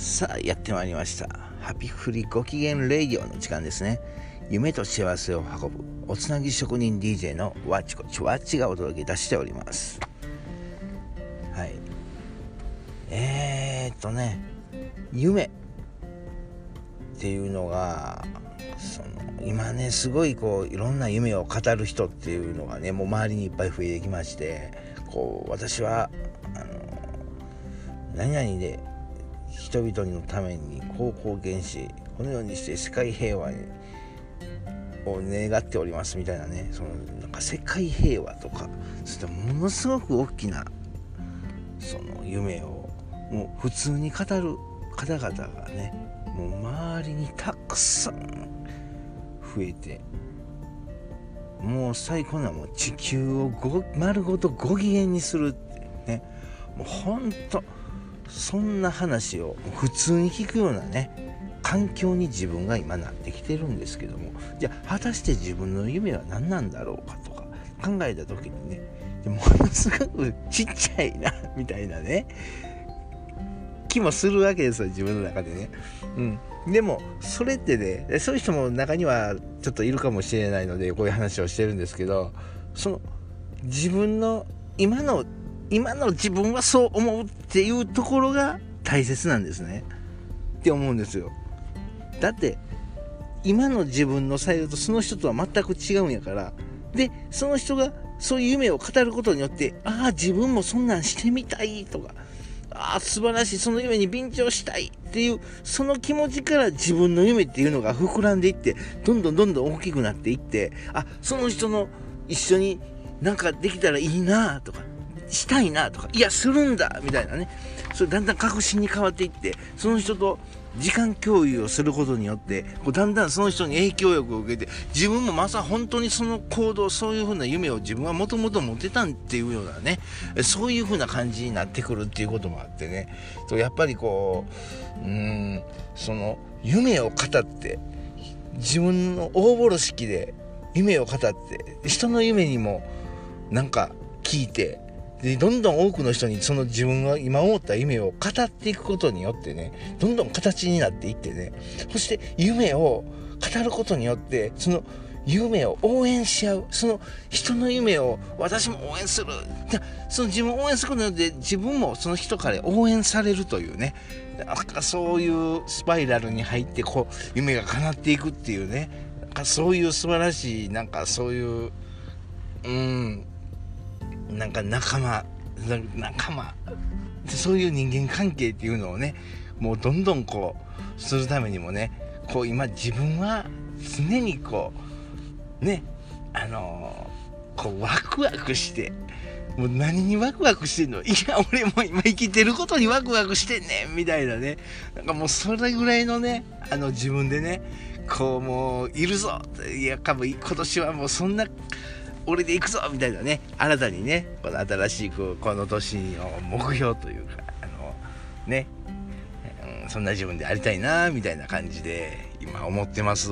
さあやってまいりました。ハピフリご機嫌レイディオの時間ですね。夢と幸せを運ぶおつなぎ職人 DJ のワッチコチワッチがお届けいたしております。はい。えー、っとね夢。っていうのがその今ねすごいこういろんな夢を語る人っていうのがねもう周りにいっぱい増えてきましてこう私はあの何々で人々のためにこう貢献しこのようにして世界平和にを願っておりますみたいなねそのなんか世界平和とかそしてものすごく大きなその夢をもう普通に語る方々がねもう周りにたくさん増えてもう最高なもう地球を丸ごとご機嫌にするってねもうほんとそんな話を普通に聞くようなね環境に自分が今なってきてるんですけどもじゃあ果たして自分の夢は何なんだろうかとか考えた時にねものすごくちっちゃいなみたいなね気もするわけですよ自分の中でね。うん、でもそれってねそういう人も中にはちょっといるかもしれないのでこういう話をしてるんですけどその自分の今の今の自分はそう思うっていうところが大切なんですね。って思うんですよ。だって今の自分の才能とその人とは全く違うんやから。でその人がそういう夢を語ることによってああ自分もそんなんしてみたいとか。ああ素晴らしい。その夢に便乗したいっていうその気持ちから自分の夢っていうのが膨らんでいってどんどんどんどん大きくなっていってあその人の一緒になんかできたらいいなとか。したいなとかいやするんだみたいなね。それだんだん確信に変わっていってその人と時間共有をすることによってこうだんだんその人に影響力を受けて自分もまさ本当にその行動そういうふうな夢を自分はもともと持てたんっていうようなねそういうふうな感じになってくるっていうこともあってね。とやっぱりこううんその夢を語って自分の大風呂敷で夢を語って人の夢にもなんか聞いてでどんどん多くの人にその自分が今思った夢を語っていくことによってねどんどん形になっていってねそして夢を語ることによってその夢を応援し合うその人の夢を私も応援するその自分を応援することによって自分もその人から応援されるというねなんかそういうスパイラルに入ってこう夢が叶っていくっていうねなんかそういう素晴らしいなんかそういううんなんか仲間仲間。そういう人間関係っていうのをねもうどんどんこうするためにもねこう今自分は常にこうねあのー、こうワクワクしてもう何にワクワクしてんの？いや俺も今生きてることにワクワクしてんねんみたいなね。なんかもうそれぐらいのねあの自分でねこうもういるぞ。いや多分今年はもうそんな俺で行くぞみたいなね新たにねこの新しいこの年の目標というかあのね、うん、そんな自分でありたいなみたいな感じで今思ってます。